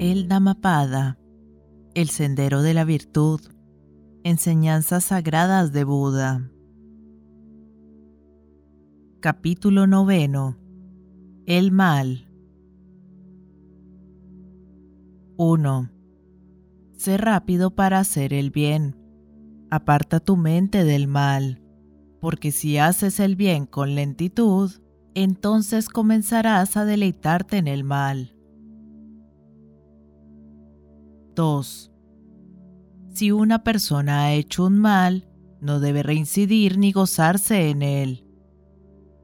El Dhammapada, el sendero de la virtud, enseñanzas sagradas de Buda. Capítulo noveno. El mal. 1. Sé rápido para hacer el bien. Aparta tu mente del mal, porque si haces el bien con lentitud, entonces comenzarás a deleitarte en el mal. 2. Si una persona ha hecho un mal, no debe reincidir ni gozarse en él.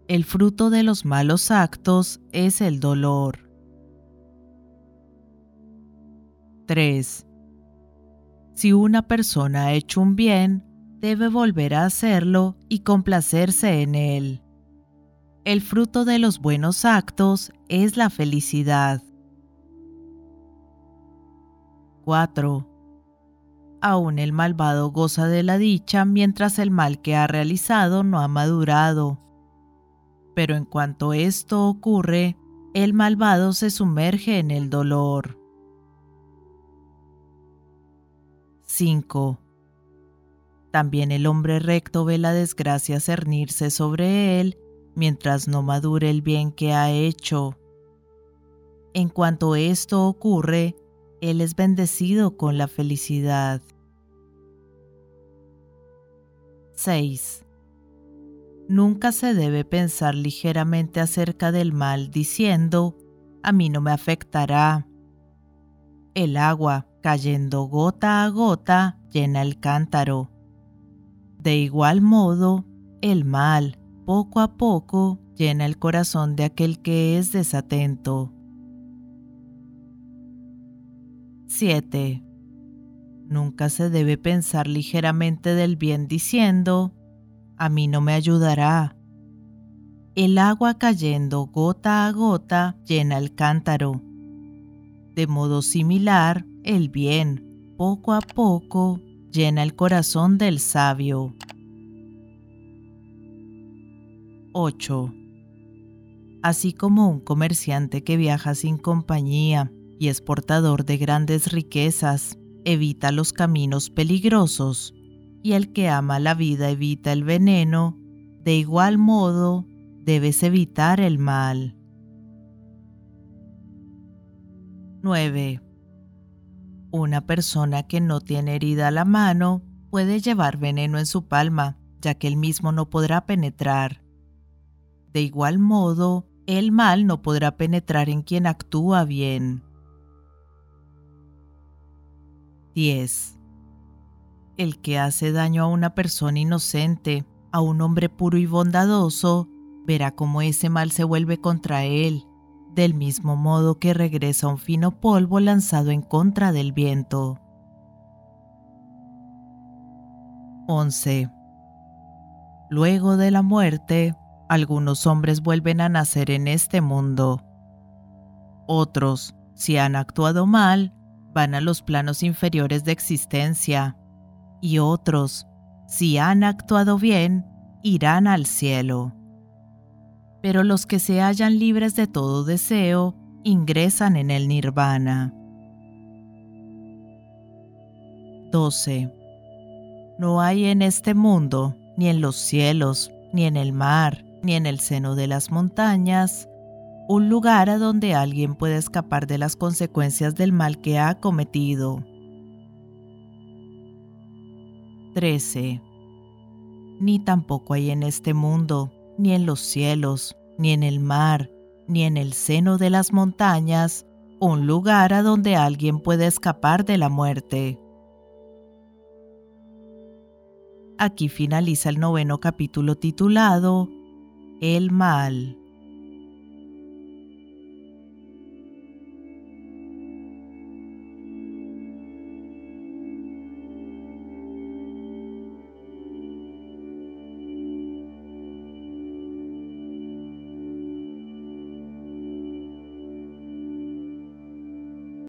El fruto de los malos actos es el dolor. 3. Si una persona ha hecho un bien, debe volver a hacerlo y complacerse en él. El fruto de los buenos actos es la felicidad. 4. Aún el malvado goza de la dicha mientras el mal que ha realizado no ha madurado. Pero en cuanto esto ocurre, el malvado se sumerge en el dolor. 5. También el hombre recto ve la desgracia cernirse sobre él mientras no madure el bien que ha hecho. En cuanto esto ocurre, Él es bendecido con la felicidad. 6. Nunca se debe pensar ligeramente acerca del mal diciendo, a mí no me afectará. El agua, cayendo gota a gota, llena el cántaro. De igual modo, el mal, poco a poco llena el corazón de aquel que es desatento. 7. Nunca se debe pensar ligeramente del bien diciendo, a mí no me ayudará. El agua cayendo gota a gota llena el cántaro. De modo similar, el bien, poco a poco, llena el corazón del sabio. 8. Así como un comerciante que viaja sin compañía y es portador de grandes riquezas, evita los caminos peligrosos, y el que ama la vida evita el veneno, de igual modo debes evitar el mal. 9. Una persona que no tiene herida a la mano puede llevar veneno en su palma, ya que él mismo no podrá penetrar. De igual modo, el mal no podrá penetrar en quien actúa bien. 10. El que hace daño a una persona inocente, a un hombre puro y bondadoso, verá cómo ese mal se vuelve contra él, del mismo modo que regresa un fino polvo lanzado en contra del viento. 11. Luego de la muerte, algunos hombres vuelven a nacer en este mundo. Otros, si han actuado mal, van a los planos inferiores de existencia. Y otros, si han actuado bien, irán al cielo. Pero los que se hallan libres de todo deseo, ingresan en el nirvana. 12. No hay en este mundo, ni en los cielos, ni en el mar, ni en el seno de las montañas, un lugar a donde alguien pueda escapar de las consecuencias del mal que ha cometido. 13. Ni tampoco hay en este mundo, ni en los cielos, ni en el mar, ni en el seno de las montañas, un lugar a donde alguien pueda escapar de la muerte. Aquí finaliza el noveno capítulo titulado el mal.